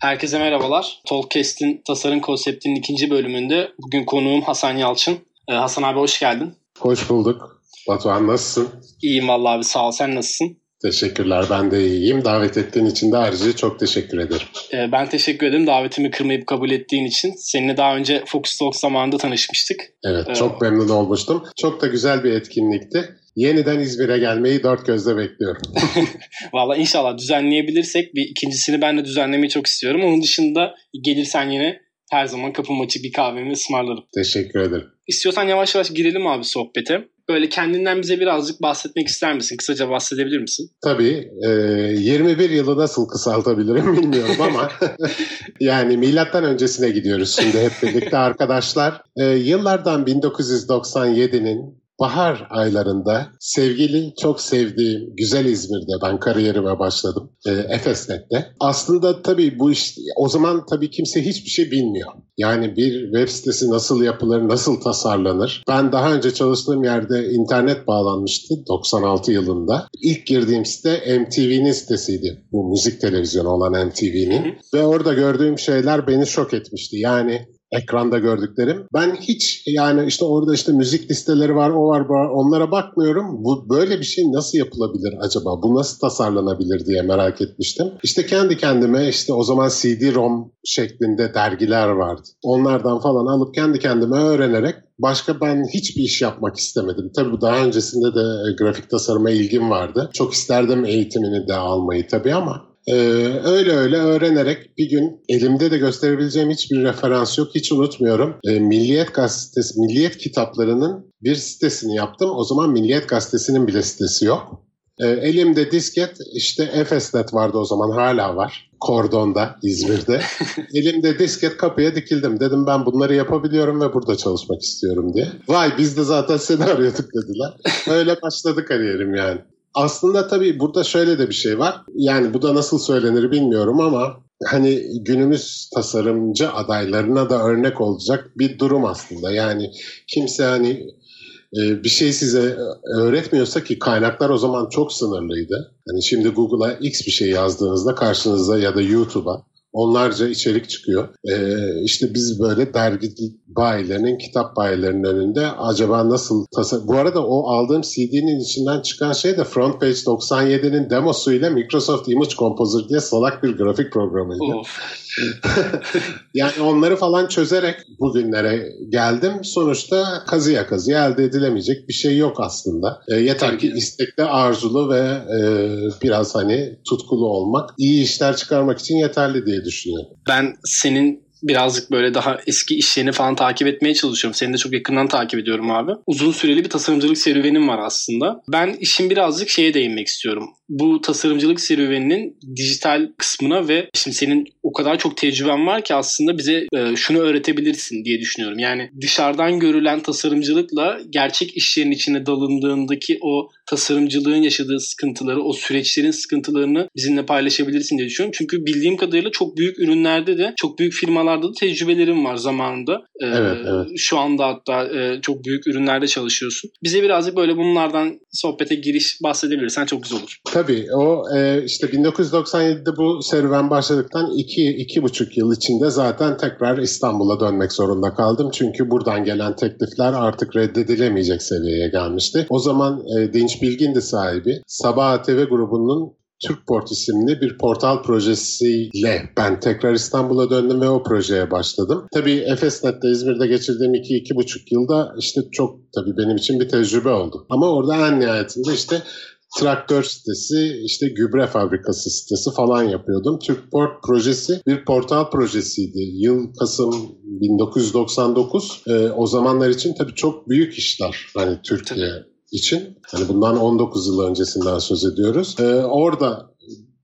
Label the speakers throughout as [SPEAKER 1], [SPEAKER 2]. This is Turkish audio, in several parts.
[SPEAKER 1] Herkese merhabalar. Talkcast'in tasarım konseptinin ikinci bölümünde bugün konuğum Hasan Yalçın. Ee, Hasan abi hoş geldin.
[SPEAKER 2] Hoş bulduk. Batuhan nasılsın?
[SPEAKER 1] İyiyim vallahi abi sağ ol. Sen nasılsın?
[SPEAKER 2] Teşekkürler ben de iyiyim. Davet ettiğin için de ayrıca çok teşekkür ederim.
[SPEAKER 1] Ee, ben teşekkür ederim davetimi kırmayıp kabul ettiğin için. Seninle daha önce Focus Talk zamanında tanışmıştık.
[SPEAKER 2] Evet
[SPEAKER 1] Ee,
[SPEAKER 2] çok memnun olmuştum. Çok da güzel bir etkinlikti. Yeniden İzmir'e gelmeyi dört gözle bekliyorum.
[SPEAKER 1] Valla inşallah düzenleyebilirsek bir ikincisini ben de düzenlemeyi çok istiyorum. Onun dışında gelirsen yine her zaman kapım açık bir kahvemi ısmarlarım.
[SPEAKER 2] Teşekkür ederim.
[SPEAKER 1] İstiyorsan yavaş yavaş girelim abi sohbete. Böyle kendinden bize birazcık bahsetmek ister misin? Kısaca bahsedebilir misin?
[SPEAKER 2] Tabii e, 21 yılı nasıl kısaltabilirim bilmiyorum ama yani milattan öncesine gidiyoruz şimdi hep birlikte arkadaşlar. E, yıllardan 1997'nin bahar aylarında sevgili çok sevdiğim güzel İzmir'de ben kariyerime başladım. E, Efesnet'te. Aslında tabii bu iş o zaman tabii kimse hiçbir şey bilmiyor. Yani bir web sitesi nasıl yapılır, nasıl tasarlanır? Ben daha önce çalıştığım yerde internet bağlanmıştı 96 yılında. İlk girdiğim site MTV'nin sitesiydi. Bu müzik televizyonu olan MTV'nin. Ve orada gördüğüm şeyler beni şok etmişti. Yani ekranda gördüklerim. Ben hiç yani işte orada işte müzik listeleri var, o var, bu. Onlara bakmıyorum. Bu böyle bir şey nasıl yapılabilir acaba? Bu nasıl tasarlanabilir diye merak etmiştim. İşte kendi kendime işte o zaman CD-ROM şeklinde dergiler vardı. Onlardan falan alıp kendi kendime öğrenerek Başka ben hiçbir iş yapmak istemedim. Tabii bu daha öncesinde de e, grafik tasarıma ilgim vardı. Çok isterdim eğitimini de almayı tabii ama ee, öyle öyle öğrenerek bir gün elimde de gösterebileceğim hiçbir referans yok. Hiç unutmuyorum. Ee, Milliyet Gazetesi, Milliyet kitaplarının bir sitesini yaptım. O zaman Milliyet Gazetesi'nin bile sitesi yok. Ee, elimde disket işte Efesnet vardı o zaman hala var. Kordon'da İzmir'de. elimde disket kapıya dikildim. Dedim ben bunları yapabiliyorum ve burada çalışmak istiyorum diye. Vay biz de zaten seni arıyorduk dediler. Öyle başladı kariyerim yani. Aslında tabii burada şöyle de bir şey var. Yani bu da nasıl söylenir bilmiyorum ama hani günümüz tasarımcı adaylarına da örnek olacak bir durum aslında. Yani kimse hani e, bir şey size öğretmiyorsa ki kaynaklar o zaman çok sınırlıydı. Hani şimdi Google'a X bir şey yazdığınızda karşınıza ya da YouTube'a onlarca içerik çıkıyor. Ee, işte biz böyle dergi bayilerinin, kitap bayilerinin önünde acaba nasıl tasar... Bu arada o aldığım CD'nin içinden çıkan şey de Frontpage 97'nin demosuyla Microsoft Image Composer diye salak bir grafik programıydı. yani onları falan çözerek bugünlere geldim. Sonuçta kazıya kazıya elde edilemeyecek bir şey yok aslında. E, yeter ki istekli, arzulu ve e, biraz hani tutkulu olmak iyi işler çıkarmak için yeterli diye düşünüyorum.
[SPEAKER 1] Ben senin birazcık böyle daha eski işlerini falan takip etmeye çalışıyorum. Seni de çok yakından takip ediyorum abi. Uzun süreli bir tasarımcılık serüvenim var aslında. Ben işin birazcık şeye değinmek istiyorum. Bu tasarımcılık serüveninin dijital kısmına ve şimdi senin o kadar çok tecrüben var ki aslında bize e, şunu öğretebilirsin diye düşünüyorum. Yani dışarıdan görülen tasarımcılıkla gerçek işlerin içine dalındığındaki o tasarımcılığın yaşadığı sıkıntıları, o süreçlerin sıkıntılarını bizimle paylaşabilirsin diye düşünüyorum. Çünkü bildiğim kadarıyla çok büyük ürünlerde de, çok büyük firmalarda da tecrübelerim var zamanında.
[SPEAKER 2] Ee, evet, evet.
[SPEAKER 1] Şu anda hatta e, çok büyük ürünlerde çalışıyorsun. Bize birazcık böyle bunlardan sohbete giriş bahsedebilirsen çok güzel olur.
[SPEAKER 2] Tabii o e, işte 1997'de bu serüven başladıktan iki, iki buçuk yıl içinde zaten tekrar İstanbul'a dönmek zorunda kaldım. Çünkü buradan gelen teklifler artık reddedilemeyecek seviyeye gelmişti. O zaman e, Dinç Bilgindi sahibi. Sabah TV grubunun Türkport isimli bir portal projesiyle ben tekrar İstanbul'a döndüm ve o projeye başladım. Tabii Efesnet'te İzmir'de geçirdiğim 2-2,5 yılda işte çok tabii benim için bir tecrübe oldu. Ama orada en nihayetinde işte traktör sitesi, işte gübre fabrikası sitesi falan yapıyordum. Türkport projesi bir portal projesiydi. Yıl Kasım 1999. Ee, o zamanlar için tabii çok büyük işler. Hani Türkiye için. Hani bundan 19 yıl öncesinden söz ediyoruz. Ee, orada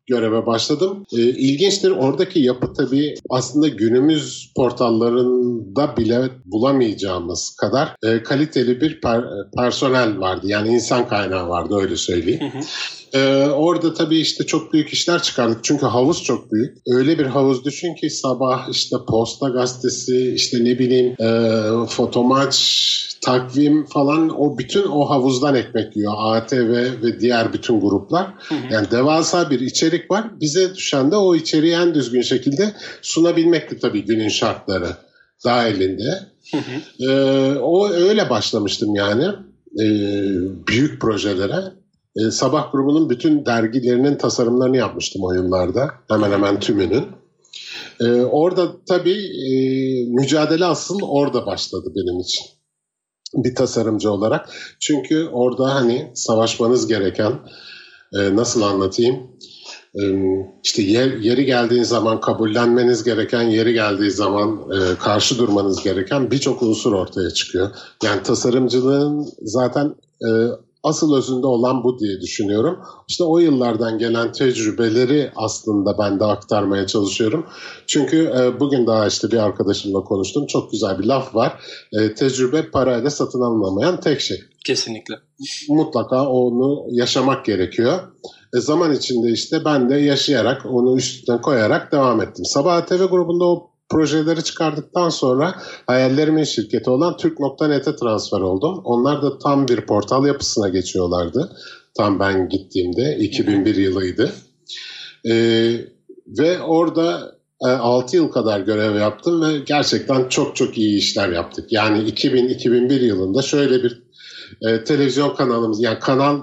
[SPEAKER 2] göreve başladım. E, ilginçtir oradaki yapı tabii aslında günümüz portallarında bile bulamayacağımız kadar e, kaliteli bir per, personel vardı. Yani insan kaynağı vardı öyle söyleyeyim. Hı hı. Ee, orada tabii işte çok büyük işler çıkardık. Çünkü havuz çok büyük. Öyle bir havuz düşün ki sabah işte Posta Gazetesi, işte ne bileyim e, fotomaç, takvim falan o bütün o havuzdan ekmek yiyor. ATV ve diğer bütün gruplar. Hı hı. Yani devasa bir içerik var. Bize düşen de o içeriği en düzgün şekilde sunabilmekti tabii günün şartları dahilinde. Hı hı. Ee, o öyle başlamıştım yani e, büyük projelere. E, Sabah grubunun bütün dergilerinin tasarımlarını yapmıştım o yıllarda. Hemen hemen tümünün. E, orada tabii e, mücadele asıl orada başladı benim için. Bir tasarımcı olarak. Çünkü orada hani savaşmanız gereken, e, nasıl anlatayım? E, işte yer, yeri geldiği zaman kabullenmeniz gereken, yeri geldiği zaman e, karşı durmanız gereken birçok unsur ortaya çıkıyor. Yani tasarımcılığın zaten e, asıl özünde olan bu diye düşünüyorum. İşte o yıllardan gelen tecrübeleri aslında ben de aktarmaya çalışıyorum. Çünkü e, bugün daha işte bir arkadaşımla konuştum. Çok güzel bir laf var. E, tecrübe parayla satın alınamayan tek şey.
[SPEAKER 1] Kesinlikle.
[SPEAKER 2] Mutlaka onu yaşamak gerekiyor. E, zaman içinde işte ben de yaşayarak onu üstüne koyarak devam ettim. Sabah TV grubunda o projeleri çıkardıktan sonra hayallerimin şirketi olan Türk.net'e transfer oldum. Onlar da tam bir portal yapısına geçiyorlardı. Tam ben gittiğimde 2001 yılıydı. Ee, ve orada 6 e, yıl kadar görev yaptım ve gerçekten çok çok iyi işler yaptık. Yani 2000-2001 yılında şöyle bir e, televizyon kanalımız yani kanal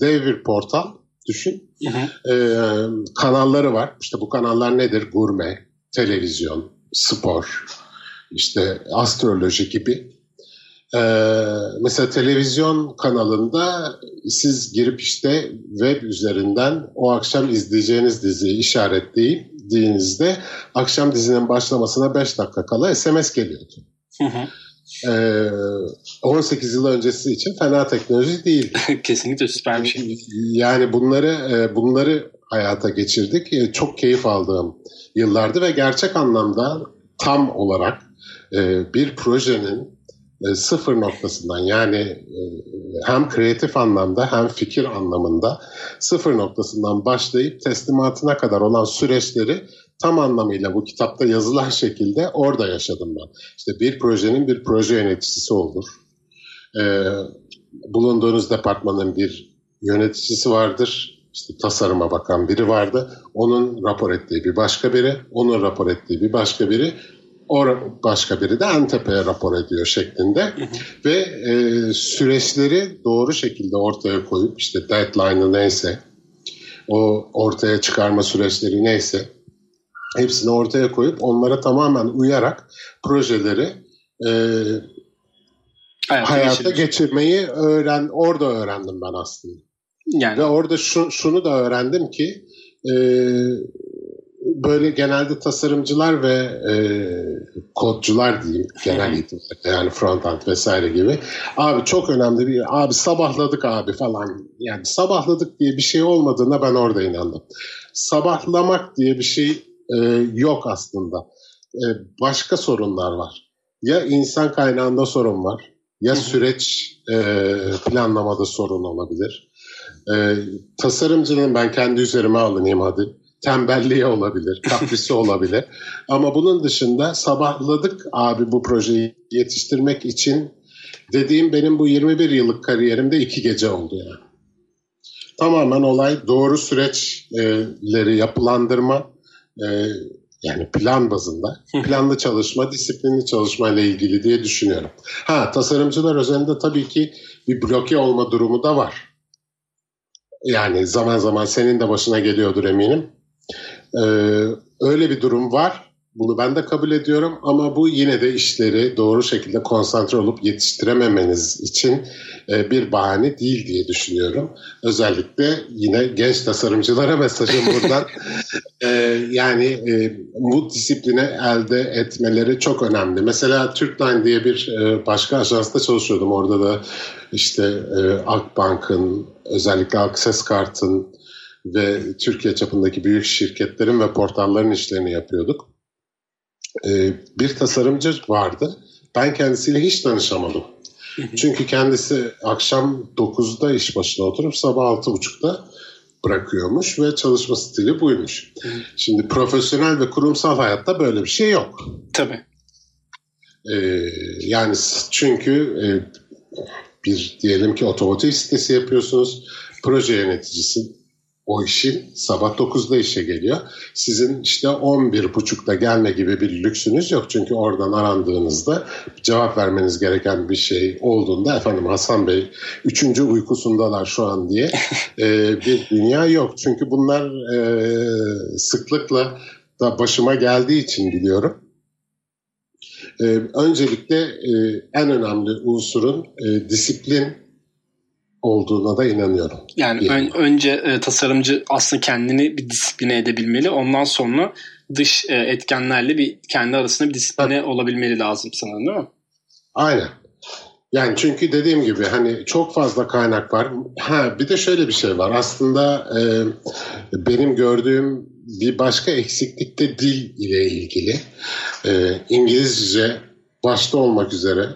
[SPEAKER 2] dev bir portal düşün. Hı hı. E, kanalları var. İşte bu kanallar nedir? Gurme, televizyon, spor, işte astroloji gibi. Ee, mesela televizyon kanalında siz girip işte web üzerinden o akşam izleyeceğiniz diziyi işaretlediğinizde akşam dizinin başlamasına 5 dakika kala SMS geliyordu. Hı hı. Ee, 18 yıl öncesi için fena teknoloji değil.
[SPEAKER 1] Kesinlikle süper bir şey.
[SPEAKER 2] Yani bunları e, bunları hayata geçirdik. E, çok keyif aldığım yıllardı ve gerçek anlamda tam olarak e, bir projenin e, sıfır noktasından yani e, hem kreatif anlamda hem fikir anlamında sıfır noktasından başlayıp teslimatına kadar olan süreçleri tam anlamıyla bu kitapta yazılan şekilde orada yaşadım ben. İşte bir projenin bir proje yöneticisi olur. Ee, bulunduğunuz departmanın bir yöneticisi vardır işte tasarıma bakan biri vardı. Onun rapor ettiği bir başka biri, onun rapor ettiği bir başka biri, o başka biri de en tepeye rapor ediyor şeklinde. Hı hı. Ve e, süreçleri doğru şekilde ortaya koyup işte deadline'ı neyse, o ortaya çıkarma süreçleri neyse hepsini ortaya koyup onlara tamamen uyarak projeleri e, hayata, hayata geçirmeyi öğren orada öğrendim ben aslında. Yani. Ve orada şu, şunu da öğrendim ki e, böyle genelde tasarımcılar ve e, kodcular diyeyim genel itibariyle yani frontend vesaire gibi. Abi çok önemli bir abi sabahladık abi falan. Yani sabahladık diye bir şey olmadığına ben orada inandım. Sabahlamak diye bir şey e, yok aslında. E, başka sorunlar var. Ya insan kaynağında sorun var ya süreç e, planlamada sorun olabilir e, tasarımcının ben kendi üzerime alınayım hadi. Tembelliği olabilir, kaprisi olabilir. Ama bunun dışında sabahladık abi bu projeyi yetiştirmek için dediğim benim bu 21 yıllık kariyerimde iki gece oldu yani. Tamamen olay doğru süreçleri yapılandırma, e, yani plan bazında planlı çalışma, disiplinli çalışma ile ilgili diye düşünüyorum. Ha tasarımcılar özelinde tabii ki bir bloke olma durumu da var. Yani zaman zaman senin de başına geliyordur eminim. Ee, öyle bir durum var. Bunu ben de kabul ediyorum ama bu yine de işleri doğru şekilde konsantre olup yetiştirememeniz için e, bir bahane değil diye düşünüyorum. Özellikle yine genç tasarımcılara mesajım buradan. e, yani e, bu disiplini elde etmeleri çok önemli. Mesela Türkline diye bir e, başka ajansta çalışıyordum. Orada da işte e, Akbank'ın özellikle Akses Kart'ın ve Türkiye çapındaki büyük şirketlerin ve portalların işlerini yapıyorduk. Ee, bir tasarımcı vardı. Ben kendisiyle hiç tanışamadım. Çünkü kendisi akşam 9'da iş başına oturup sabah 6.30'da bırakıyormuş ve çalışma stili buymuş. Şimdi profesyonel ve kurumsal hayatta böyle bir şey yok.
[SPEAKER 1] Tabii.
[SPEAKER 2] Ee, yani çünkü e, bir diyelim ki otomotiv sitesi yapıyorsunuz. Proje yöneticisi o işin sabah 9'da işe geliyor. Sizin işte 11.30'da gelme gibi bir lüksünüz yok. Çünkü oradan arandığınızda cevap vermeniz gereken bir şey olduğunda efendim Hasan Bey üçüncü uykusundalar şu an diye e, bir dünya yok. Çünkü bunlar e, sıklıkla da başıma geldiği için biliyorum. E, öncelikle e, en önemli unsurun e, disiplin olduğuna da inanıyorum.
[SPEAKER 1] Yani ön, önce e, tasarımcı aslında kendini bir disipline edebilmeli. Ondan sonra dış e, etkenlerle bir kendi arasında bir disipline evet. olabilmeli lazım sanırım değil mi?
[SPEAKER 2] Aynen. Yani çünkü dediğim gibi hani çok fazla kaynak var. Ha bir de şöyle bir şey var. Aslında e, benim gördüğüm bir başka eksiklik de dil ile ilgili. E, İngilizce başta olmak üzere.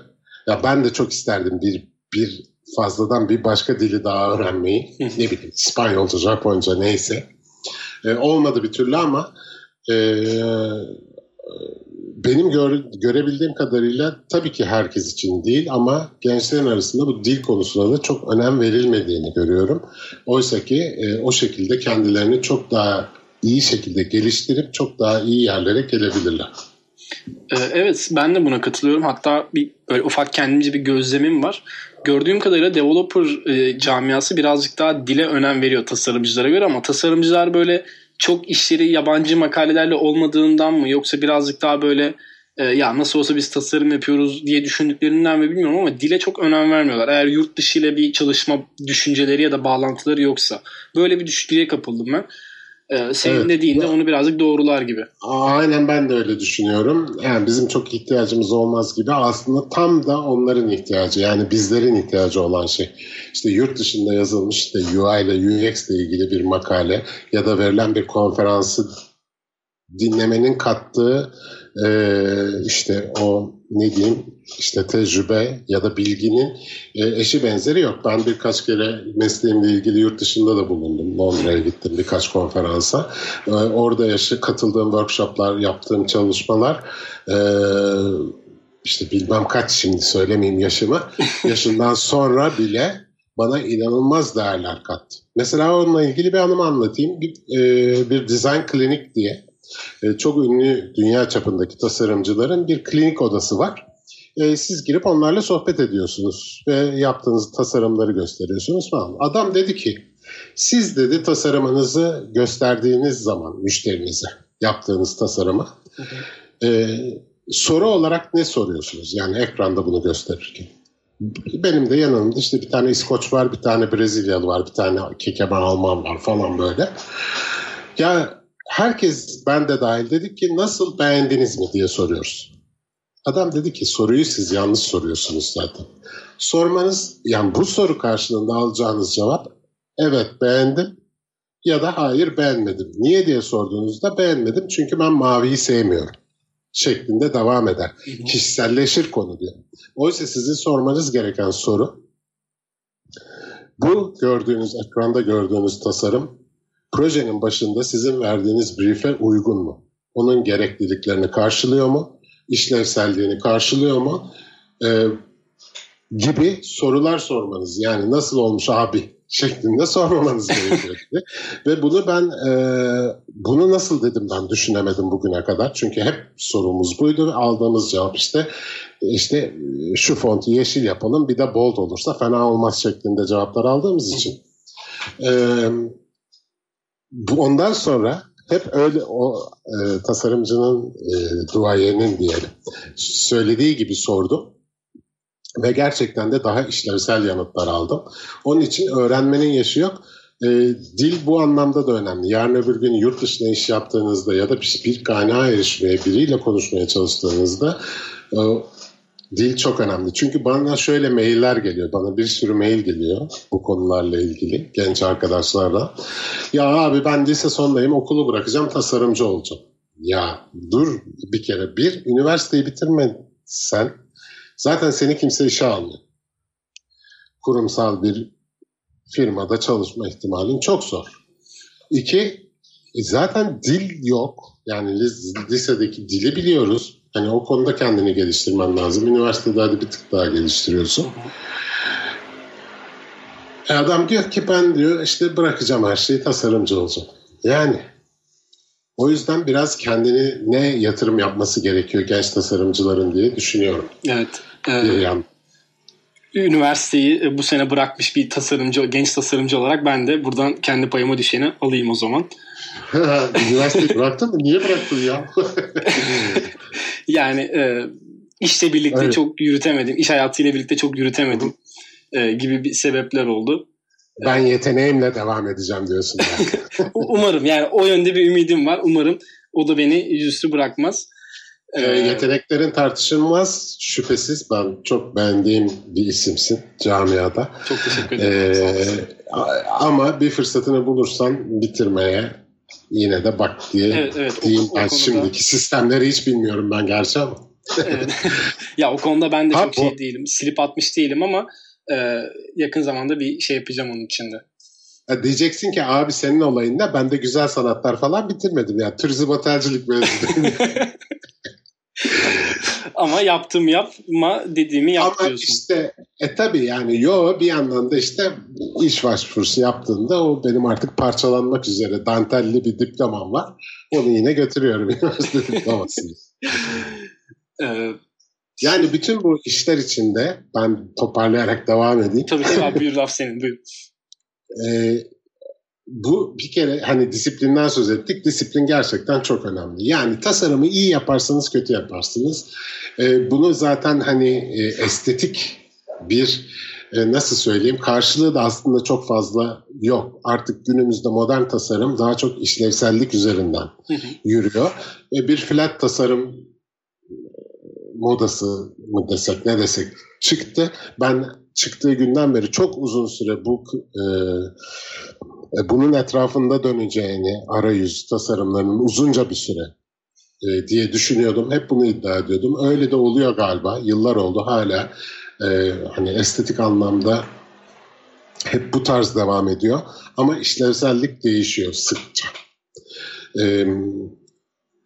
[SPEAKER 2] Ya ben de çok isterdim bir bir fazladan bir başka dili daha öğrenmeyi. ne bileyim İspanyolca, Japonca neyse. E, olmadı bir türlü ama e, benim göre, görebildiğim kadarıyla tabii ki herkes için değil ama gençlerin arasında bu dil konusuna da çok önem verilmediğini görüyorum. Oysa ki e, o şekilde kendilerini çok daha iyi şekilde geliştirip çok daha iyi yerlere gelebilirler.
[SPEAKER 1] E, evet ben de buna katılıyorum. Hatta bir böyle ufak kendimce bir gözlemim var. Gördüğüm kadarıyla developer e, camiası birazcık daha dile önem veriyor tasarımcılara göre ama tasarımcılar böyle çok işleri yabancı makalelerle olmadığından mı yoksa birazcık daha böyle e, ya nasıl olsa biz tasarım yapıyoruz diye düşündüklerinden mi bilmiyorum ama dile çok önem vermiyorlar. Eğer yurt dışı ile bir çalışma düşünceleri ya da bağlantıları yoksa böyle bir düşünceye kapıldım ben. Ee, senin evet. dediğin de onu birazcık doğrular gibi.
[SPEAKER 2] Aynen ben de öyle düşünüyorum. Yani bizim çok ihtiyacımız olmaz gibi aslında tam da onların ihtiyacı yani bizlerin ihtiyacı olan şey. İşte yurt dışında yazılmış işte UI ile UX ile ilgili bir makale ya da verilen bir konferansı dinlemenin kattığı e, işte o ne diyeyim işte tecrübe ya da bilginin e, eşi benzeri yok. Ben birkaç kere mesleğimle ilgili yurt dışında da bulundum. Londra'ya gittim birkaç konferansa. E, orada yaşı, katıldığım workshoplar, yaptığım çalışmalar e, işte bilmem kaç şimdi söylemeyeyim yaşımı. Yaşından sonra bile bana inanılmaz değerler kattı. Mesela onunla ilgili bir anımı anlatayım. Bir, bir design klinik diye çok ünlü dünya çapındaki tasarımcıların bir klinik odası var. E, siz girip onlarla sohbet ediyorsunuz ve yaptığınız tasarımları gösteriyorsunuz falan. Adam dedi ki siz dedi tasarımınızı gösterdiğiniz zaman müşterinize yaptığınız tasarımı e, soru olarak ne soruyorsunuz? Yani ekranda bunu gösterirken. Benim de yanımda işte bir tane İskoç var, bir tane Brezilyalı var, bir tane kekeban Alman var falan böyle. Ya herkes ben de dahil dedik ki nasıl beğendiniz mi diye soruyoruz. Adam dedi ki soruyu siz yanlış soruyorsunuz zaten. Sormanız yani bu soru karşılığında alacağınız cevap evet beğendim ya da hayır beğenmedim. Niye diye sorduğunuzda beğenmedim çünkü ben maviyi sevmiyorum şeklinde devam eder. Kişiselleşir konu diyor. Oysa sizin sormanız gereken soru bu gördüğünüz ekranda gördüğünüz tasarım projenin başında sizin verdiğiniz brief'e uygun mu? Onun gerekliliklerini karşılıyor mu? İşlevselliğini karşılıyor mu? Ee, gibi sorular sormanız yani nasıl olmuş abi şeklinde sormamanız gerekiyor. Ve bunu ben e, bunu nasıl dedim ben düşünemedim bugüne kadar. Çünkü hep sorumuz buydu. Aldığımız cevap işte işte şu fontu yeşil yapalım bir de bold olursa fena olmaz şeklinde cevaplar aldığımız için. E, bu ondan sonra hep öyle o e, tasarımcının e, duayenin diyelim söylediği gibi sordum ve gerçekten de daha işlevsel yanıtlar aldım. Onun için öğrenmenin yaşı yok. E, dil bu anlamda da önemli. Yarın öbür gün yurt dışına iş yaptığınızda ya da bir, bir kaynağa erişmeye, biriyle konuşmaya çalıştığınızda e, Dil çok önemli. Çünkü bana şöyle mailler geliyor. Bana bir sürü mail geliyor bu konularla ilgili genç arkadaşlarla. Ya abi ben lise sondayım okulu bırakacağım tasarımcı olacağım. Ya dur bir kere bir üniversiteyi bitirme sen. Zaten seni kimse işe almıyor. Kurumsal bir firmada çalışma ihtimalin çok zor. İki, e zaten dil yok. Yani lisedeki dili biliyoruz. Hani o konuda kendini geliştirmen lazım. Üniversitede hadi bir tık daha geliştiriyorsun. E adam diyor ki ben diyor işte bırakacağım her şeyi tasarımcı olacağım. Yani o yüzden biraz kendini ne yatırım yapması gerekiyor genç tasarımcıların diye düşünüyorum.
[SPEAKER 1] Evet. evet. Yani üniversiteyi e, bu sene bırakmış bir tasarımcı, genç tasarımcı olarak ben de buradan kendi payıma düşeni alayım o zaman.
[SPEAKER 2] Üniversiteyi bıraktın mı? Niye bıraktın ya?
[SPEAKER 1] yani e, işle birlikte evet. çok yürütemedim. İş hayatıyla birlikte çok yürütemedim e, gibi bir sebepler oldu.
[SPEAKER 2] Ben yeteneğimle devam edeceğim diyorsun.
[SPEAKER 1] Umarım yani o yönde bir ümidim var. Umarım o da beni yüzüstü bırakmaz.
[SPEAKER 2] Ee, yeteneklerin tartışılmaz şüphesiz. Ben çok beğendiğim bir isimsin camiada.
[SPEAKER 1] Çok teşekkür ederim.
[SPEAKER 2] Ee, ama bir fırsatını bulursan bitirmeye yine de bak diye
[SPEAKER 1] evet, evet,
[SPEAKER 2] diyeyim. O, o konuda... Şimdiki sistemleri hiç bilmiyorum ben gerçi ama.
[SPEAKER 1] evet. ya o konuda ben de ha, çok şey değilim. Silip atmış değilim ama e, yakın zamanda bir şey yapacağım onun içinde.
[SPEAKER 2] Ya diyeceksin ki abi senin olayında ben de güzel sanatlar falan bitirmedim ya. Turizm otelcilik mezunuyum.
[SPEAKER 1] Ama yaptım yapma dediğimi yap
[SPEAKER 2] Ama
[SPEAKER 1] diyorsun.
[SPEAKER 2] işte e tabi yani yo bir yandan da işte iş başvurusu yaptığında o benim artık parçalanmak üzere dantelli bir diplomam var. Onu yine götürüyorum üniversite diplomasını. Ee, yani bütün bu işler içinde ben toparlayarak devam edeyim.
[SPEAKER 1] Tabii tabii buyur laf senin buyur.
[SPEAKER 2] Ee, bu bir kere hani disiplinden söz ettik. Disiplin gerçekten çok önemli. Yani tasarımı iyi yaparsanız kötü yaparsınız. Ee, bunu zaten hani e, estetik bir e, nasıl söyleyeyim karşılığı da aslında çok fazla yok. Artık günümüzde modern tasarım daha çok işlevsellik üzerinden yürüyor. Ve bir flat tasarım modası mı desek ne desek çıktı. Ben çıktığı günden beri çok uzun süre bu e, e, bunun etrafında döneceğini arayüz tasarımlarının uzunca bir süre e, diye düşünüyordum. Hep bunu iddia ediyordum. Öyle de oluyor galiba. Yıllar oldu hala e, hani estetik anlamda hep bu tarz devam ediyor. Ama işlevsellik değişiyor sıkça. E,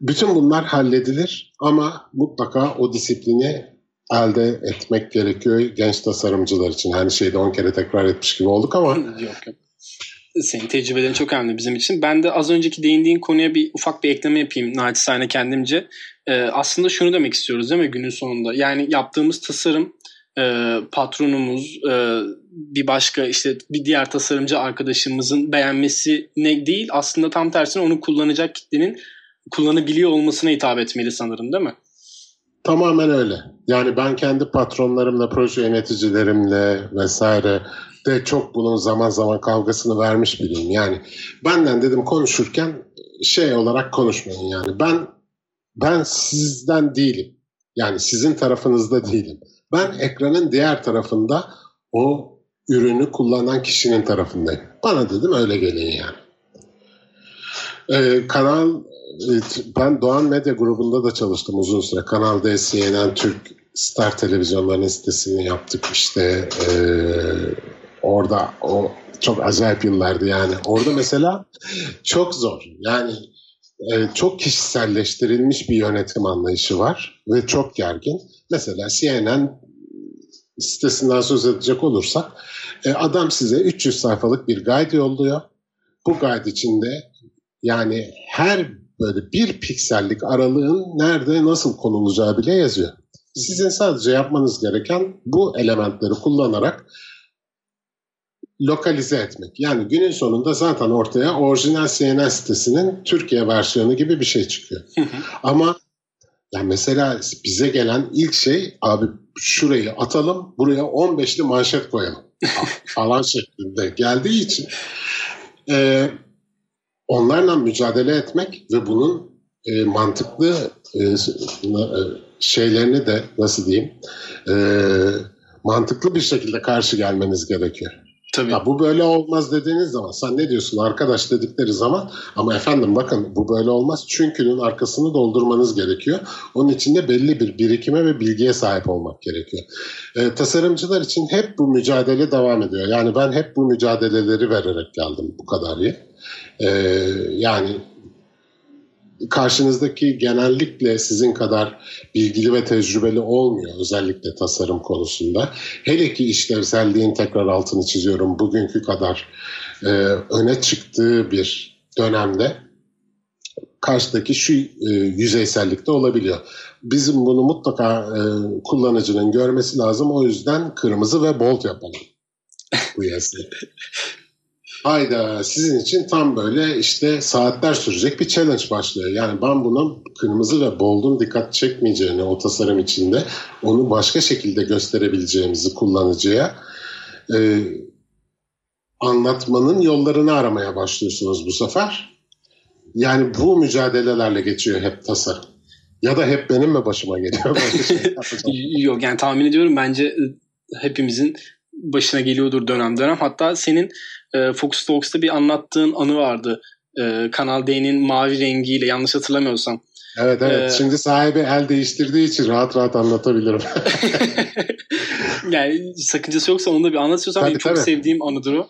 [SPEAKER 2] bütün bunlar halledilir ama mutlaka o disiplini elde etmek gerekiyor genç tasarımcılar için. Hani şeyde 10 kere tekrar etmiş gibi olduk ama
[SPEAKER 1] yok, yok senin tecrübelerin çok önemli bizim için. Ben de az önceki değindiğin konuya bir ufak bir ekleme yapayım naçizane kendimce. Ee, aslında şunu demek istiyoruz değil mi günün sonunda? Yani yaptığımız tasarım e, patronumuz e, bir başka işte bir diğer tasarımcı arkadaşımızın beğenmesi ne değil aslında tam tersine onu kullanacak kitlenin kullanabiliyor olmasına hitap etmeli sanırım değil mi?
[SPEAKER 2] Tamamen öyle. Yani ben kendi patronlarımla, proje yöneticilerimle vesaire de çok bunun zaman zaman kavgasını vermiş biriyim. Yani benden dedim konuşurken şey olarak konuşmayın yani. Ben ben sizden değilim. Yani sizin tarafınızda değilim. Ben ekranın diğer tarafında o ürünü kullanan kişinin tarafındayım. Bana dedim öyle gelin yani. Ee, kanal ben Doğan Medya grubunda da çalıştım uzun süre. Kanal D, CNN, Türk Star televizyonlarının sitesini yaptık işte. E, orada o çok acayip yıllardı yani. Orada mesela çok zor. Yani e, çok kişiselleştirilmiş bir yönetim anlayışı var ve çok gergin. Mesela CNN sitesinden söz edecek olursak e, adam size 300 sayfalık bir guide yolluyor. Bu guide içinde yani her böyle bir piksellik aralığın nerede nasıl konulacağı bile yazıyor. Sizin sadece yapmanız gereken bu elementleri kullanarak lokalize etmek. Yani günün sonunda zaten ortaya orijinal CNN sitesinin Türkiye versiyonu gibi bir şey çıkıyor. Ama yani mesela bize gelen ilk şey abi şurayı atalım buraya 15'li manşet koyalım falan şeklinde geldiği için e, onlarla mücadele etmek ve bunun e, mantıklı e, e, şeylerini de nasıl diyeyim e, mantıklı bir şekilde karşı gelmeniz gerekiyor.
[SPEAKER 1] Tabii.
[SPEAKER 2] Ya bu böyle olmaz dediğiniz zaman sen ne diyorsun arkadaş dedikleri zaman ama efendim bakın bu böyle olmaz çünkü'nün arkasını doldurmanız gerekiyor. Onun için de belli bir birikime ve bilgiye sahip olmak gerekiyor. Ee, tasarımcılar için hep bu mücadele devam ediyor. Yani ben hep bu mücadeleleri vererek geldim bu kadar iyi. Ee, yani karşınızdaki genellikle sizin kadar bilgili ve tecrübeli olmuyor özellikle tasarım konusunda. Hele ki işlevselliğin tekrar altını çiziyorum bugünkü kadar e, öne çıktığı bir dönemde karşıdaki şu e, yüzeysellikte olabiliyor. Bizim bunu mutlaka e, kullanıcının görmesi lazım. O yüzden kırmızı ve bold yapalım bu yazıyı. Hayda sizin için tam böyle işte saatler sürecek bir challenge başlıyor. Yani ben bunun kırmızı ve bold'un dikkat çekmeyeceğini o tasarım içinde onu başka şekilde gösterebileceğimizi kullanıcıya e, anlatmanın yollarını aramaya başlıyorsunuz bu sefer. Yani bu mücadelelerle geçiyor hep tasarım. Ya da hep benim mi başıma geliyor?
[SPEAKER 1] şey Yok yani tahmin ediyorum bence e, hepimizin başına geliyordur dönem dönem. Hatta senin e, Fox Talks'ta bir anlattığın anı vardı. E, Kanal D'nin mavi rengiyle yanlış hatırlamıyorsam.
[SPEAKER 2] Evet evet. Ee, Şimdi sahibi el değiştirdiği için rahat rahat anlatabilirim.
[SPEAKER 1] yani sakıncası yoksa onu da bir anlatıyorsam tabii, benim tabii. çok sevdiğim anıdır o.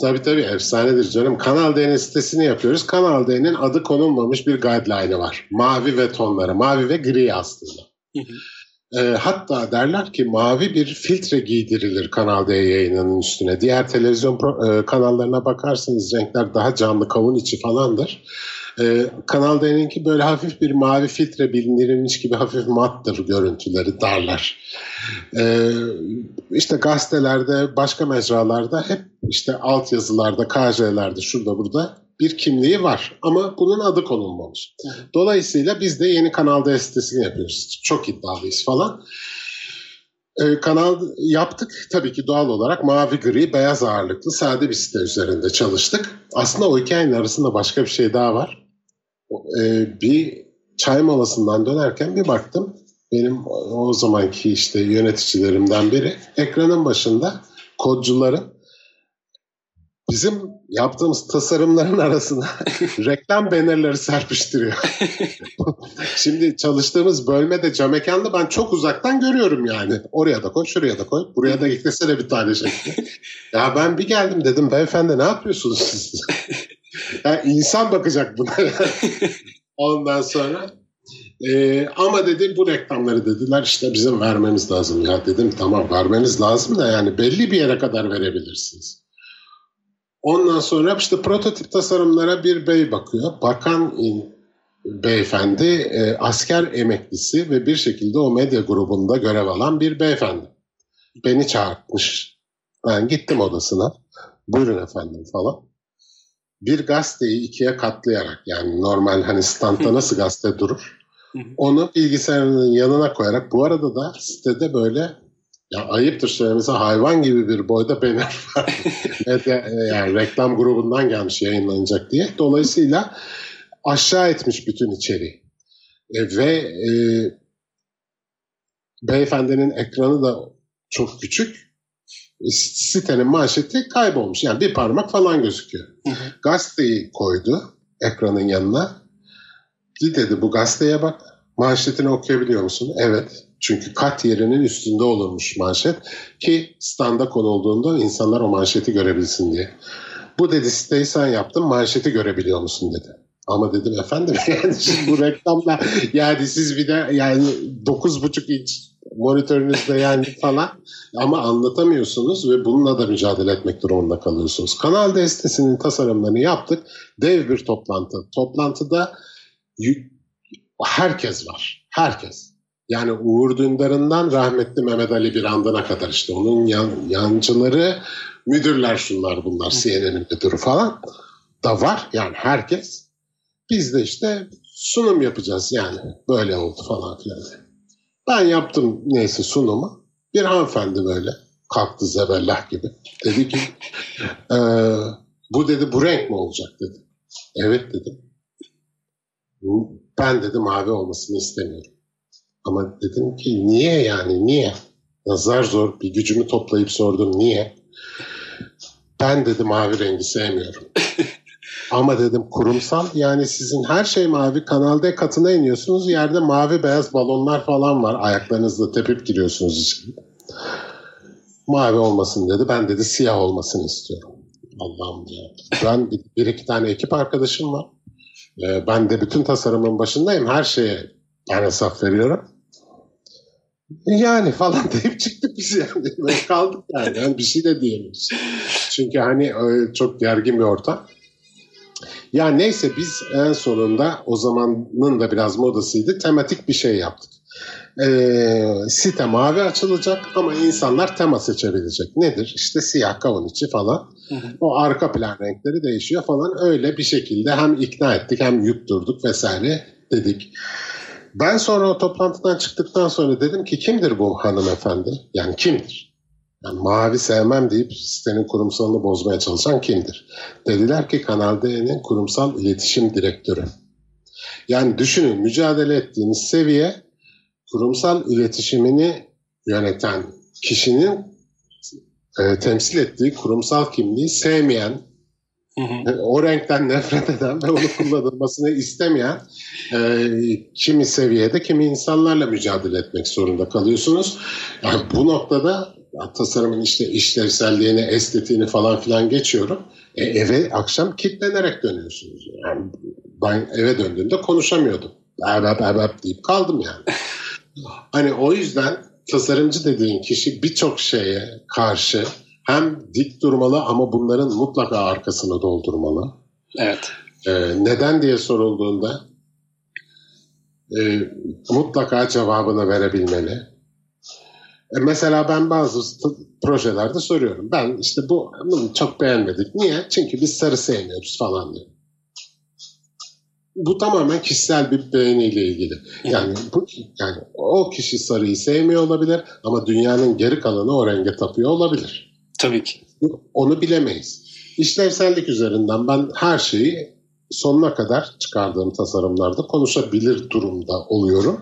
[SPEAKER 2] Tabii tabii efsanedir canım. Kanal D'nin sitesini yapıyoruz. Kanal D'nin adı konulmamış bir guideline'ı var. Mavi ve tonları. Mavi ve gri aslında. E, hatta derler ki mavi bir filtre giydirilir Kanal D yayınının üstüne. Diğer televizyon pro, e, kanallarına bakarsınız renkler daha canlı kavun içi falandır. E, Kanal D'ninki böyle hafif bir mavi filtre bilindirilmiş gibi hafif mattır görüntüleri derler. E, işte gazetelerde başka mecralarda hep işte alt yazılarda KJ'lerde şurada burada bir kimliği var ama bunun adı konulmamış. Dolayısıyla biz de yeni kanalda sitesini yapıyoruz. Çok iddialıyız falan. Ee, kanal yaptık tabii ki doğal olarak mavi gri beyaz ağırlıklı sade bir site üzerinde çalıştık. Aslında o hikayenin arasında başka bir şey daha var. Ee, bir çay molasından dönerken bir baktım benim o zamanki işte yöneticilerimden biri ekranın başında kodcuların bizim yaptığımız tasarımların arasına reklam bannerleri serpiştiriyor. Şimdi çalıştığımız bölmede cam mekanlı ben çok uzaktan görüyorum yani. Oraya da koy, şuraya da koy. Buraya da eklesene bir tane şekli. ya ben bir geldim dedim beyefendi ne yapıyorsunuz siz? ya insan bakacak buna. Ondan sonra ee, ama dedim bu reklamları dediler işte bizim vermemiz lazım ya dedim tamam vermeniz lazım da yani belli bir yere kadar verebilirsiniz. Ondan sonra işte prototip tasarımlara bir bey bakıyor. Bakan beyefendi e, asker emeklisi ve bir şekilde o medya grubunda görev alan bir beyefendi. Beni çağırtmış. Ben gittim odasına. Buyurun efendim falan. Bir gazeteyi ikiye katlayarak yani normal hani standta nasıl gazete durur. Onu bilgisayarının yanına koyarak bu arada da sitede böyle ya ayıptır söylemesi hayvan gibi bir boyda banner var. yani reklam grubundan gelmiş yayınlanacak diye. Dolayısıyla aşağı etmiş bütün içeriği. E, ve e, beyefendinin ekranı da çok küçük. E, sitenin manşeti kaybolmuş. Yani bir parmak falan gözüküyor. Gazeteyi koydu ekranın yanına. Dedi bu gazeteye bak. Manşetini okuyabiliyor musun? Evet. Çünkü kat yerinin üstünde olurmuş manşet ki standa konulduğunda insanlar o manşeti görebilsin diye. Bu dedi siteyi sen yaptın manşeti görebiliyor musun dedi. Ama dedim efendim yani bu reklamla yani siz bir de yani 9,5 inç monitörünüzde yani falan ama anlatamıyorsunuz ve bununla da mücadele etmek durumunda kalıyorsunuz. Kanal destesinin tasarımlarını yaptık. Dev bir toplantı. Toplantıda herkes var. Herkes. Yani Uğur Dündar'ından rahmetli Mehmet Ali Birandın'a kadar işte onun yan, yancıları, müdürler şunlar bunlar, CNN'in müdürü falan da var. Yani herkes. Biz de işte sunum yapacağız yani böyle oldu falan filan. Ben yaptım neyse sunumu. Bir hanımefendi böyle kalktı zebellah gibi. Dedi ki e, bu dedi bu renk mi olacak dedi. Evet dedim. ben dedim mavi olmasını istemiyorum. Ama dedim ki niye yani niye? Zar zor bir gücümü toplayıp sordum niye? Ben dedim mavi rengi sevmiyorum. Ama dedim kurumsal yani sizin her şey mavi. kanalda katına iniyorsunuz. Yerde mavi beyaz balonlar falan var. Ayaklarınızla tepip giriyorsunuz içine. Mavi olmasın dedi. Ben dedi siyah olmasını istiyorum. Allah'ım ya. Ben bir, bir iki tane ekip arkadaşım var. Ee, ben de bütün tasarımın başındayım. Her şeye ben hesap veriyorum. Yani falan deyip çıktık biz yani. Kaldık yani. yani. Bir şey de diyemeyiz. Çünkü hani çok gergin bir ortam. Ya neyse biz en sonunda o zamanın da biraz modasıydı. Tematik bir şey yaptık. Ee, site mavi açılacak ama insanlar tema seçebilecek. Nedir? İşte siyah kavun içi falan. Hı hı. O arka plan renkleri değişiyor falan. Öyle bir şekilde hem ikna ettik hem yutturduk vesaire dedik. Ben sonra o toplantıdan çıktıktan sonra dedim ki kimdir bu hanımefendi? Yani kimdir? Yani mavi sevmem deyip sitenin kurumsalını bozmaya çalışan kimdir? Dediler ki Kanal D'nin kurumsal iletişim direktörü. Yani düşünün mücadele ettiğiniz seviye kurumsal iletişimini yöneten kişinin e, temsil ettiği kurumsal kimliği sevmeyen, hı hı. o renkten nefret eden ve onu kullanılmasını istemeyen e, kimi seviyede kimi insanlarla mücadele etmek zorunda kalıyorsunuz. Yani bu noktada tasarımın işte işlevselliğini, estetiğini falan filan geçiyorum. E, eve akşam kitlenerek dönüyorsunuz. Yani ben eve döndüğümde konuşamıyordum. Erbep erbep deyip kaldım yani. Hani o yüzden tasarımcı dediğin kişi birçok şeye karşı hem dik durmalı ama bunların mutlaka arkasını doldurmalı.
[SPEAKER 1] Evet.
[SPEAKER 2] Ee, neden diye sorulduğunda e, mutlaka cevabını verebilmeli. E, mesela ben bazı projelerde soruyorum. Ben işte bu bunu çok beğenmedik. Niye? Çünkü biz sarı sevmiyoruz falan diyor. Bu tamamen kişisel bir beğeniyle ilgili. Yani bu yani o kişi sarıyı sevmiyor olabilir ama dünyanın geri kalanı o renge tapıyor olabilir.
[SPEAKER 1] Tabii ki.
[SPEAKER 2] Onu bilemeyiz. İşlevsellik üzerinden ben her şeyi sonuna kadar çıkardığım tasarımlarda konuşabilir durumda oluyorum.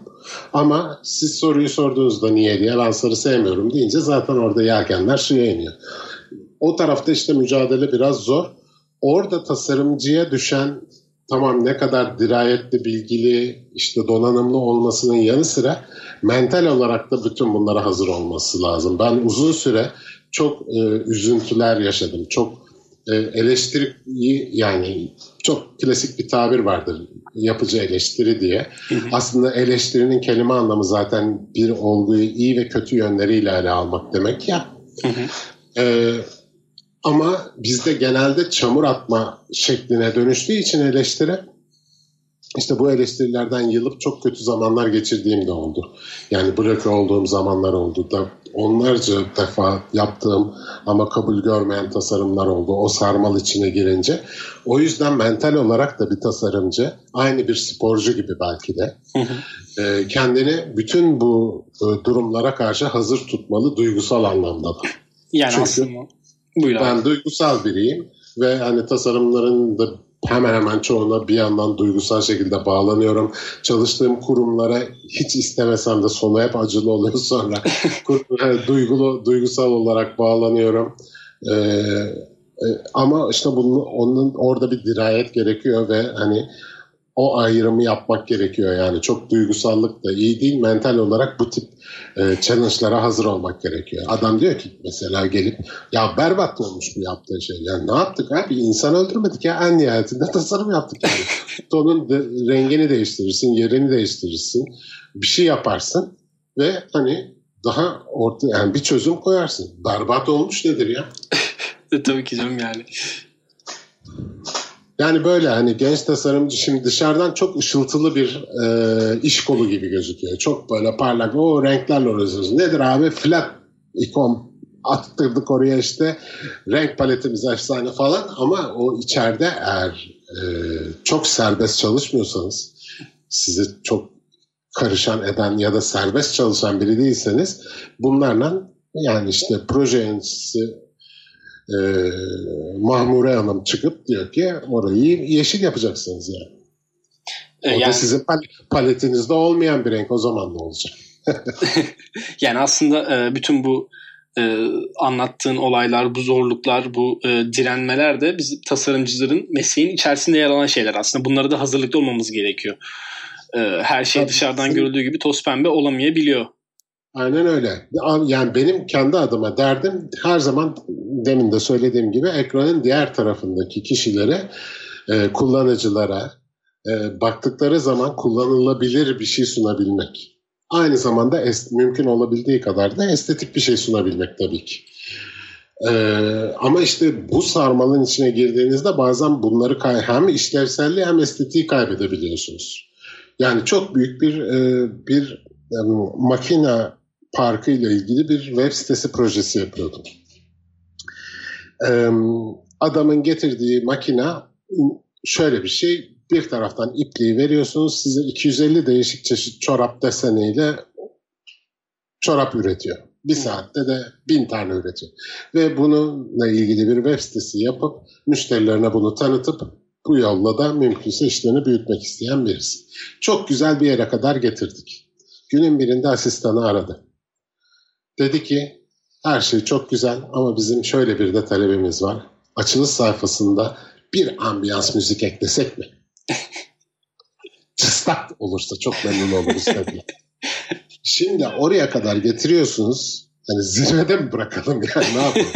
[SPEAKER 2] Ama siz soruyu sorduğunuzda niye diye ben sarı sevmiyorum deyince zaten orada yelkenler suya iniyor. O tarafta işte mücadele biraz zor. Orada tasarımcıya düşen tamam ne kadar dirayetli, bilgili, işte donanımlı olmasının yanı sıra mental olarak da bütün bunlara hazır olması lazım. Ben uzun süre çok e, üzüntüler yaşadım. Çok e, eleştiriyi yani çok klasik bir tabir vardır yapıcı eleştiri diye. Aslında eleştirinin kelime anlamı zaten bir olguyu iyi ve kötü yönleriyle ele almak demek ya. E, ama bizde genelde çamur atma şekline dönüştüğü için eleştiri işte bu eleştirilerden yılıp çok kötü zamanlar geçirdiğim de oldu. Yani bloke olduğum zamanlar oldu da onlarca defa yaptığım ama kabul görmeyen tasarımlar oldu. O sarmal içine girince. O yüzden mental olarak da bir tasarımcı aynı bir sporcu gibi belki de e, kendini bütün bu e, durumlara karşı hazır tutmalı duygusal anlamda da.
[SPEAKER 1] Yani Çünkü aslında
[SPEAKER 2] Buyur ben abi. duygusal biriyim ve hani tasarımların da hemen hemen çoğuna bir yandan duygusal şekilde bağlanıyorum. Çalıştığım kurumlara hiç istemesem de sonu hep acılı oluyor sonra. duygulu, duygusal olarak bağlanıyorum. Ee, e, ama işte bunun onun orada bir dirayet gerekiyor ve hani o ayrımı yapmak gerekiyor yani. Çok duygusallık da iyi değil. Mental olarak bu tip e, challenge'lara hazır olmak gerekiyor. Adam diyor ki mesela gelip ya berbat olmuş bu yaptığı şey. Yani ne yaptık abi? İnsan öldürmedik ya. En nihayetinde tasarım yaptık yani. Tonun de, rengini değiştirirsin, yerini değiştirirsin. Bir şey yaparsın ve hani daha orta yani bir çözüm koyarsın. Berbat olmuş nedir ya?
[SPEAKER 1] Tabii ki canım yani.
[SPEAKER 2] Yani böyle hani genç tasarımcı şimdi dışarıdan çok ışıltılı bir e, iş kolu gibi gözüküyor. Çok böyle parlak o renklerle uğraşıyoruz. Nedir abi? Flat ikon attırdık oraya işte renk paletimiz efsane falan ama o içeride eğer e, çok serbest çalışmıyorsanız sizi çok karışan eden ya da serbest çalışan biri değilseniz bunlarla yani işte proje yöneticisi e, Mahmure Hanım çıkıp diyor ki orayı yeşil yapacaksınız yani. O
[SPEAKER 1] yani,
[SPEAKER 2] da sizin pal- paletinizde olmayan bir renk o zaman ne olacak?
[SPEAKER 1] yani aslında e, bütün bu e, anlattığın olaylar, bu zorluklar, bu e, direnmeler de biz tasarımcıların mesleğin içerisinde yer alan şeyler aslında. Bunlara da hazırlıklı olmamız gerekiyor. E, her şey
[SPEAKER 2] Tabii,
[SPEAKER 1] dışarıdan görüldüğü gibi toz pembe olamayabiliyor.
[SPEAKER 2] Aynen öyle. Yani benim kendi adıma derdim her zaman demin de söylediğim gibi ekranın diğer tarafındaki kişilere, e, kullanıcılara e, baktıkları zaman kullanılabilir bir şey sunabilmek. Aynı zamanda es- mümkün olabildiği kadar da estetik bir şey sunabilmek tabii ki. E, ama işte bu sarmalın içine girdiğinizde bazen bunları kay- hem işlevselliği hem estetiği kaybedebiliyorsunuz. Yani çok büyük bir e, bir e, makine parkı ile ilgili bir web sitesi projesi yapıyordum. Ee, adamın getirdiği makina şöyle bir şey. Bir taraftan ipliği veriyorsunuz. Size 250 değişik çeşit çorap deseniyle çorap üretiyor. Bir saatte de bin tane üretiyor. Ve bununla ilgili bir web sitesi yapıp müşterilerine bunu tanıtıp bu yolla da mümkünse işlerini büyütmek isteyen birisi. Çok güzel bir yere kadar getirdik. Günün birinde asistanı aradı. Dedi ki her şey çok güzel ama bizim şöyle bir de talebimiz var. Açılış sayfasında bir ambiyans müzik eklesek mi? Çıstak olursa çok memnun oluruz tabii. Şimdi oraya kadar getiriyorsunuz. Hani zirvede mi bırakalım yani ne yapalım?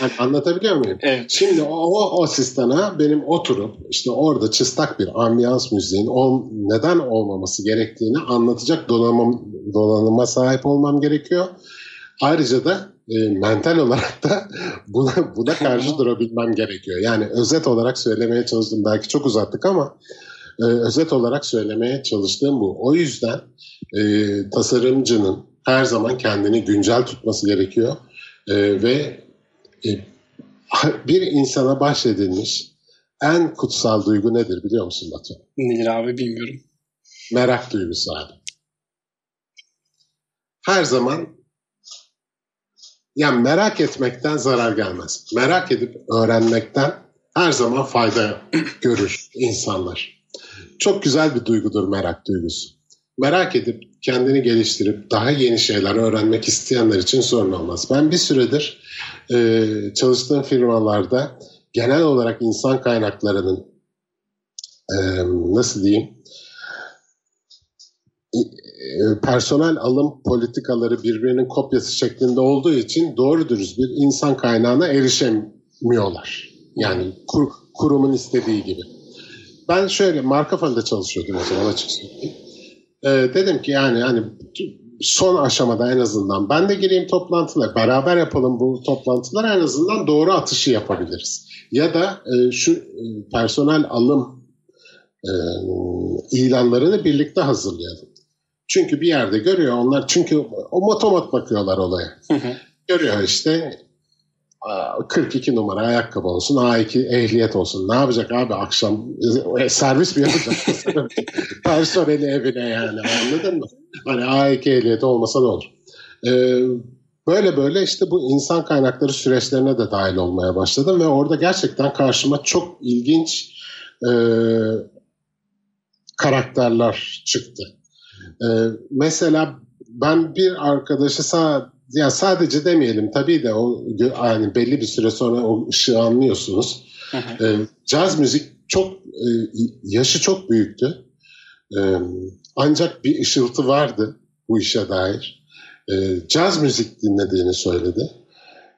[SPEAKER 2] Hani anlatabiliyor muyum?
[SPEAKER 1] Evet.
[SPEAKER 2] Şimdi o, o asistana benim oturup işte orada çıstak bir ambiyans müziğin ol, neden olmaması gerektiğini anlatacak donanım, donanıma sahip olmam gerekiyor. Ayrıca da e, mental olarak da buna, buna karşı durabilmem gerekiyor. Yani özet olarak söylemeye çalıştım. Belki çok uzattık ama e, özet olarak söylemeye çalıştığım bu. O yüzden e, tasarımcının her zaman kendini güncel tutması gerekiyor. E, ve e, bir insana bahşedilmiş en kutsal duygu nedir biliyor musun Batu?
[SPEAKER 1] Nedir abi bilmiyorum.
[SPEAKER 2] Merak duygusu abi. Her zaman yani merak etmekten zarar gelmez. Merak edip öğrenmekten her zaman fayda görür insanlar. Çok güzel bir duygudur merak duygusu. Merak edip kendini geliştirip daha yeni şeyler öğrenmek isteyenler için sorun olmaz. Ben bir süredir e, çalıştığım firmalarda genel olarak insan kaynaklarının e, nasıl diyeyim personel alım politikaları birbirinin kopyası şeklinde olduğu için doğru dürüst bir insan kaynağına erişemiyorlar. Yani kur, kurumun istediği gibi. Ben şöyle marka fonda çalışıyordum o zaman açık söyleyeyim. Ee, dedim ki yani hani son aşamada en azından ben de gireyim toplantılara beraber yapalım bu toplantılar en azından doğru atışı yapabiliriz. Ya da e, şu e, personel alım e, ilanlarını birlikte hazırlayalım. Çünkü bir yerde görüyor onlar çünkü o motomot bakıyorlar olaya. Görüyor işte 42 numara ayakkabı olsun, A2 ehliyet olsun. Ne yapacak abi akşam e, servis mi yapacak? Personeli evine yani anladın mı? Hani A2 ehliyet olmasa ne olur? Ee, böyle böyle işte bu insan kaynakları süreçlerine de dahil olmaya başladım ve orada gerçekten karşıma çok ilginç e, karakterler çıktı. Ee, mesela ben bir arkadaşı sağ ya sadece demeyelim tabii de o yani belli bir süre sonra o ışığı anlıyorsunuz. Ee, caz müzik çok e, yaşı çok büyüktü. Ee, ancak bir ışıltı vardı bu işe dair. Ee, caz müzik dinlediğini söyledi.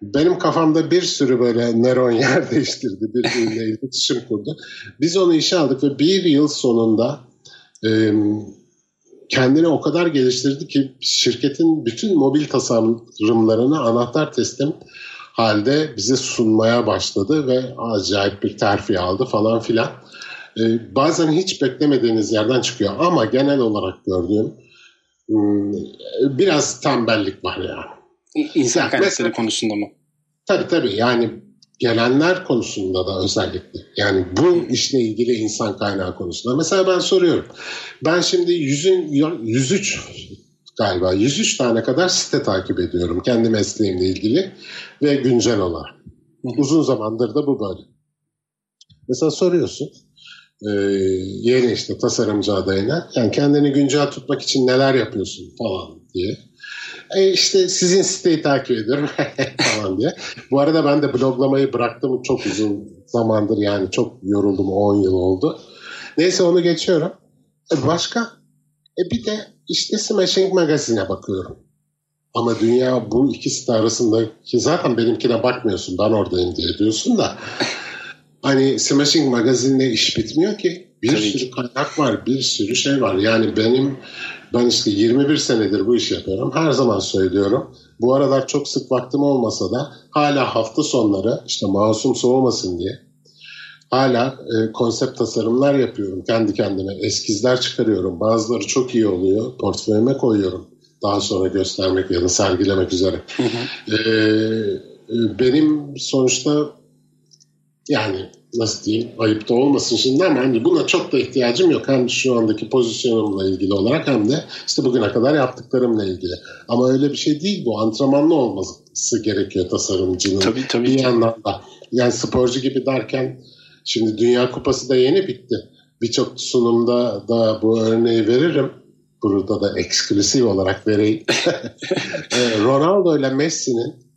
[SPEAKER 2] Benim kafamda bir sürü böyle nöron yer değiştirdi. Birbiriyle iletişim kurdu. Biz onu işe aldık ve bir yıl sonunda e, kendini o kadar geliştirdi ki şirketin bütün mobil tasarımlarını anahtar teslim halde bize sunmaya başladı ve acayip bir terfi aldı falan filan. Ee, bazen hiç beklemediğiniz yerden çıkıyor ama genel olarak gördüğüm hmm, biraz tembellik var yani.
[SPEAKER 1] İnsan kaynakları konusunda mı?
[SPEAKER 2] Tabii tabii yani gelenler konusunda da özellikle. Yani bu işle ilgili insan kaynağı konusunda. Mesela ben soruyorum. Ben şimdi yüzün, 103 galiba 103 tane kadar site takip ediyorum kendi mesleğimle ilgili ve güncel olarak. Uzun zamandır da bu böyle. Mesela soruyorsun. e, yeni işte tasarımcı adayına. Yani kendini güncel tutmak için neler yapıyorsun falan diye. E işte sizin siteyi takip ediyorum falan diye. Bu arada ben de bloglamayı bıraktım çok uzun zamandır yani çok yoruldum 10 yıl oldu. Neyse onu geçiyorum. E başka? E bir de işte Smashing Magazine'e bakıyorum. Ama dünya bu ikisi de arasında ki zaten benimkine bakmıyorsun ben oradayım diye diyorsun da hani Smashing Magazine'le iş bitmiyor ki. Bir
[SPEAKER 1] Tabii
[SPEAKER 2] sürü
[SPEAKER 1] ki.
[SPEAKER 2] kaynak var, bir sürü şey var. Yani benim ben işte 21 senedir bu işi yapıyorum. Her zaman söylüyorum. Bu aralar çok sık vaktim olmasa da hala hafta sonları işte masum soğumasın diye hala e, konsept tasarımlar yapıyorum kendi kendime. Eskizler çıkarıyorum. Bazıları çok iyi oluyor. Portföyüme koyuyorum. Daha sonra göstermek ya da sergilemek üzere. E, e, benim sonuçta yani nasıl diyeyim ayıp da olmasın şimdi ama hani buna çok da ihtiyacım yok. Hem şu andaki pozisyonumla ilgili olarak hem de işte bugüne kadar yaptıklarımla ilgili. Ama öyle bir şey değil bu. Antrenmanlı olması gerekiyor tasarımcının.
[SPEAKER 1] Tabii tabii
[SPEAKER 2] bir yandan da. Yani sporcu gibi derken şimdi Dünya Kupası da yeni bitti. Birçok sunumda da bu örneği veririm. Burada da eksklusif olarak vereyim. E, Ronaldo ile Messi'nin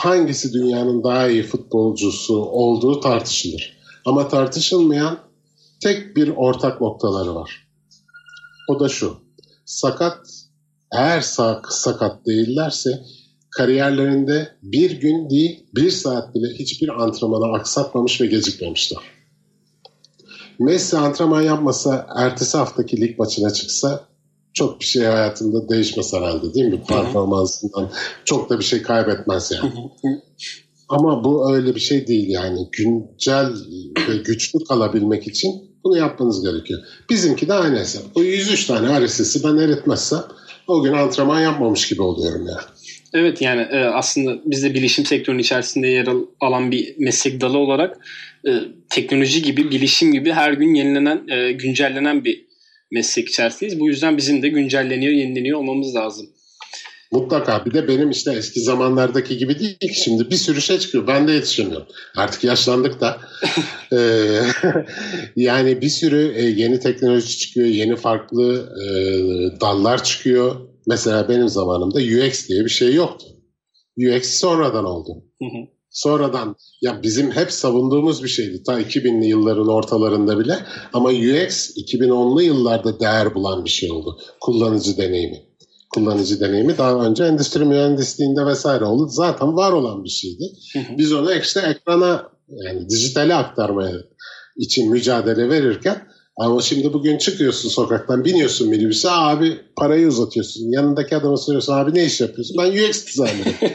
[SPEAKER 2] hangisi dünyanın daha iyi futbolcusu olduğu tartışılır. Ama tartışılmayan tek bir ortak noktaları var. O da şu. Sakat eğer sak, sakat değillerse kariyerlerinde bir gün değil bir saat bile hiçbir antrenmana aksatmamış ve gecikmemişler. Messi antrenman yapmasa ertesi haftaki lig maçına çıksa çok bir şey hayatında değişmez herhalde değil mi? Performansından çok da bir şey kaybetmez yani. Ama bu öyle bir şey değil yani. Güncel ve güçlü kalabilmek için bunu yapmanız gerekiyor. Bizimki de aynı hesap. O 103 tane RSS'i ben eritmezsem o gün antrenman yapmamış gibi oluyorum yani.
[SPEAKER 1] Evet yani e, aslında biz de bilişim sektörünün içerisinde yer al- alan bir meslek dalı olarak e, teknoloji gibi, bilişim gibi her gün yenilenen, e, güncellenen bir meslek içerisindeyiz. Bu yüzden bizim de güncelleniyor, yenileniyor olmamız lazım.
[SPEAKER 2] Mutlaka bir de benim işte eski zamanlardaki gibi değil ki şimdi bir sürü şey çıkıyor. Ben de yetişemiyorum. Artık yaşlandık da. Ee, yani bir sürü e, yeni teknoloji çıkıyor. Yeni farklı e, dallar çıkıyor. Mesela benim zamanımda UX diye bir şey yoktu. UX sonradan oldu.
[SPEAKER 1] Hı hı.
[SPEAKER 2] Sonradan ya bizim hep savunduğumuz bir şeydi ta 2000'li yılların ortalarında bile ama UX 2010'lu yıllarda değer bulan bir şey oldu. Kullanıcı deneyimi. Kullanıcı deneyimi daha önce endüstri mühendisliğinde vesaire oldu. Zaten var olan bir şeydi. Biz onu işte ekrana yani dijitale aktarmaya için mücadele verirken ama şimdi bugün çıkıyorsun sokaktan biniyorsun minibüse abi parayı uzatıyorsun. Yanındaki adama soruyorsun abi ne iş yapıyorsun? Ben UX designer'ım.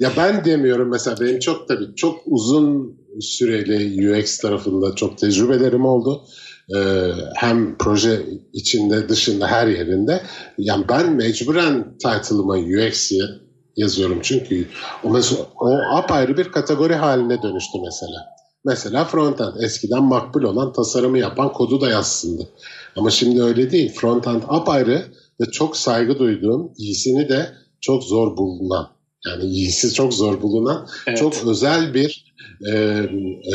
[SPEAKER 2] Ya ben demiyorum mesela benim çok tabii çok uzun süreli UX tarafında çok tecrübelerim oldu. Ee, hem proje içinde dışında her yerinde. Yani ben mecburen title'ıma UX yazıyorum çünkü o, mesela, o apayrı bir kategori haline dönüştü mesela. Mesela frontend eskiden makbul olan tasarımı yapan kodu da yazsındı. Ama şimdi öyle değil. Frontend apayrı ve çok saygı duyduğum, iyisini de çok zor bulunan yani iyisi çok zor bulunan
[SPEAKER 1] Evet.
[SPEAKER 2] çok özel bir e, e,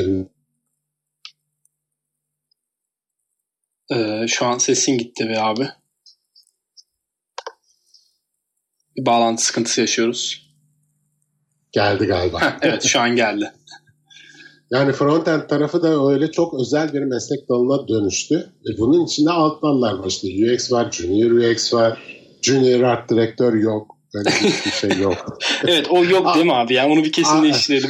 [SPEAKER 1] Ee, şu an sesin gitti be abi. Bir bağlantı sıkıntısı yaşıyoruz.
[SPEAKER 2] geldi galiba.
[SPEAKER 1] Heh, evet şu an geldi.
[SPEAKER 2] Yani frontend tarafı da öyle çok özel bir meslek dalına dönüştü. E bunun içinde alt dallar var. İşte UX var, Junior UX var, Junior Art Director yok. Böyle bir şey yok.
[SPEAKER 1] Evet o yok değil mi abi? Yani onu bir kesinleştirelim.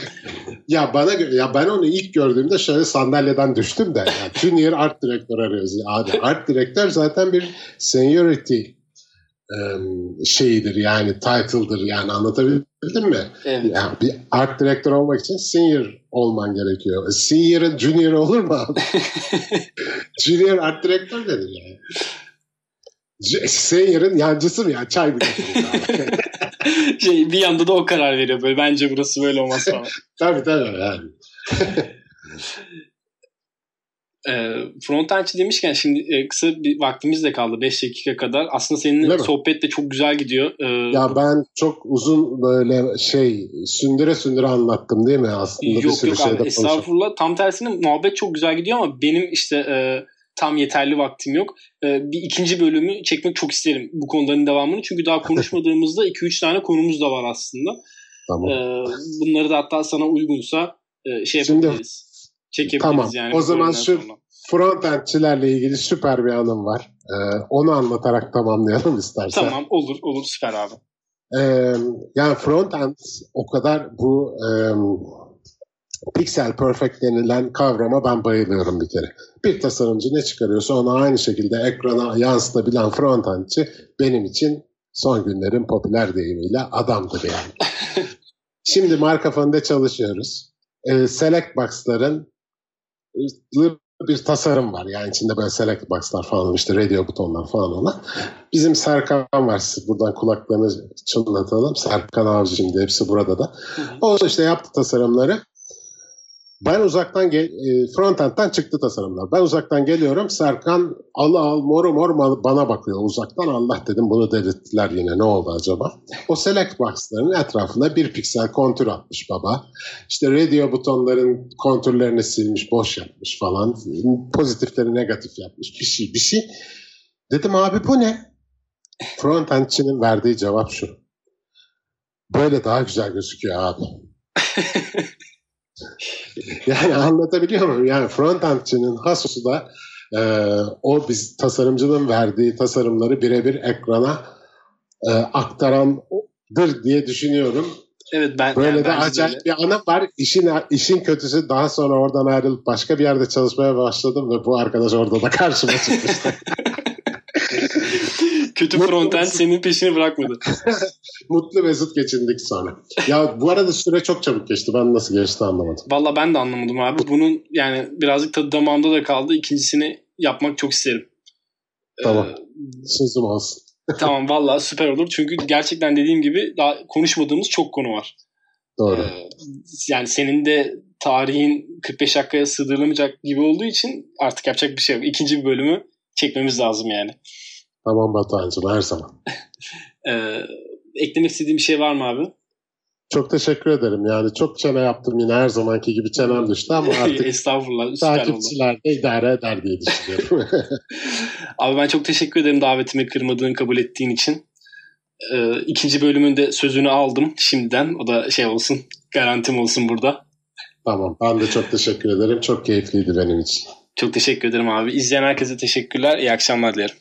[SPEAKER 2] Ya bana ya ben onu ilk gördüğümde şöyle sandalyeden düştüm de. Yani Junior Art Director arıyoruz. Ya Abi Art Director zaten bir seniority şeyidir yani title'dır yani anlatabildim mi?
[SPEAKER 1] Evet.
[SPEAKER 2] Yani bir art director olmak için senior olman gerekiyor. E, Senior'ın junior olur mu abi? junior art director nedir yani? Senior'ın yancısı mı ya? Çay abi?
[SPEAKER 1] şey bir yanda da o karar veriyor böyle. Bence burası böyle olmaz falan.
[SPEAKER 2] tabii tabii yani.
[SPEAKER 1] E, frontendçi demişken şimdi e, kısa bir vaktimiz de kaldı 5 dakika kadar. Aslında seninle sohbet de çok güzel gidiyor.
[SPEAKER 2] E, ya ben çok uzun böyle şey sündüre sündüre anlattım değil mi aslında?
[SPEAKER 1] Yok bir sürü yok abi estağfurullah. Tam tersine muhabbet çok güzel gidiyor ama benim işte e, tam yeterli vaktim yok. E, bir ikinci bölümü çekmek çok isterim bu konuların devamını. Çünkü daha konuşmadığımızda 2-3 tane konumuz da var aslında. Tamam. E, bunları da hatta sana uygunsa e, şey yapabiliriz. Şimdi çekebiliriz
[SPEAKER 2] tamam.
[SPEAKER 1] yani.
[SPEAKER 2] O zaman şu frontendçilerle ilgili süper bir anım var. Ee, onu anlatarak tamamlayalım istersen.
[SPEAKER 1] Tamam olur olur süper abi.
[SPEAKER 2] Ee, yani frontend o kadar bu e, pixel perfect denilen kavrama ben bayılıyorum bir kere. Bir tasarımcı ne çıkarıyorsa onu aynı şekilde ekrana yansıtabilen frontendçi benim için son günlerin popüler deyimiyle adamdır yani. Şimdi marka fonda çalışıyoruz. Ee, select box'ların bir tasarım var. Yani içinde böyle select box'lar falan işte radio butonlar falan olan. Bizim Serkan var. Siz buradan kulaklarını çınlatalım. Serkan Avcı şimdi hepsi burada da. O işte yaptı tasarımları. Ben uzaktan gel e, frontend'den çıktı tasarımlar. Ben uzaktan geliyorum. Serkan al al mor mor bana bakıyor uzaktan. Allah dedim bunu delirttiler yine. Ne oldu acaba? O select box'ların etrafına bir piksel kontür atmış baba. İşte radio butonların kontürlerini silmiş, boş yapmış falan. Pozitifleri negatif yapmış. Bir şey, bir şey. Dedim abi bu ne? Frontendçinin verdiği cevap şu. Böyle daha güzel gözüküyor abi. yani anlatabiliyor muyum? Yani frontendçinin hasusu da e, o biz tasarımcının verdiği tasarımları birebir ekrana e, aktarandır diye düşünüyorum.
[SPEAKER 1] Evet ben
[SPEAKER 2] böyle yani de acayip böyle. bir ana var. İşin işin kötüsü daha sonra oradan ayrılıp başka bir yerde çalışmaya başladım ve bu arkadaş orada da karşıma çıkmıştı.
[SPEAKER 1] Kötü frontend senin peşini bırakmadı.
[SPEAKER 2] Mutlu mesut geçindik sonra. Ya bu arada süre çok çabuk geçti. Ben nasıl geçti anlamadım.
[SPEAKER 1] Valla ben de anlamadım abi. Bunun yani birazcık tadı damağımda da kaldı. İkincisini yapmak çok isterim.
[SPEAKER 2] Tamam. Ee, Sözüm olsun.
[SPEAKER 1] tamam valla süper olur. Çünkü gerçekten dediğim gibi daha konuşmadığımız çok konu var.
[SPEAKER 2] Doğru. Ee,
[SPEAKER 1] yani senin de tarihin 45 dakikaya sığdırılamayacak gibi olduğu için artık yapacak bir şey yok. İkinci bir bölümü çekmemiz lazım yani.
[SPEAKER 2] Tamam Batuhan'cığım her zaman.
[SPEAKER 1] ee, eklemek istediğim bir şey var mı abi?
[SPEAKER 2] Çok teşekkür ederim. Yani çok çene yaptım yine her zamanki gibi çenem düştü ama artık
[SPEAKER 1] Estağfurullah,
[SPEAKER 2] takipçiler de idare eder diye düşünüyorum.
[SPEAKER 1] abi ben çok teşekkür ederim davetimi kırmadığın, kabul ettiğin için. Ee, ikinci bölümünde sözünü aldım şimdiden. O da şey olsun, garantim olsun burada.
[SPEAKER 2] Tamam. Ben de çok teşekkür ederim. Çok keyifliydi benim için.
[SPEAKER 1] Çok teşekkür ederim abi. İzleyen herkese teşekkürler. İyi akşamlar dilerim.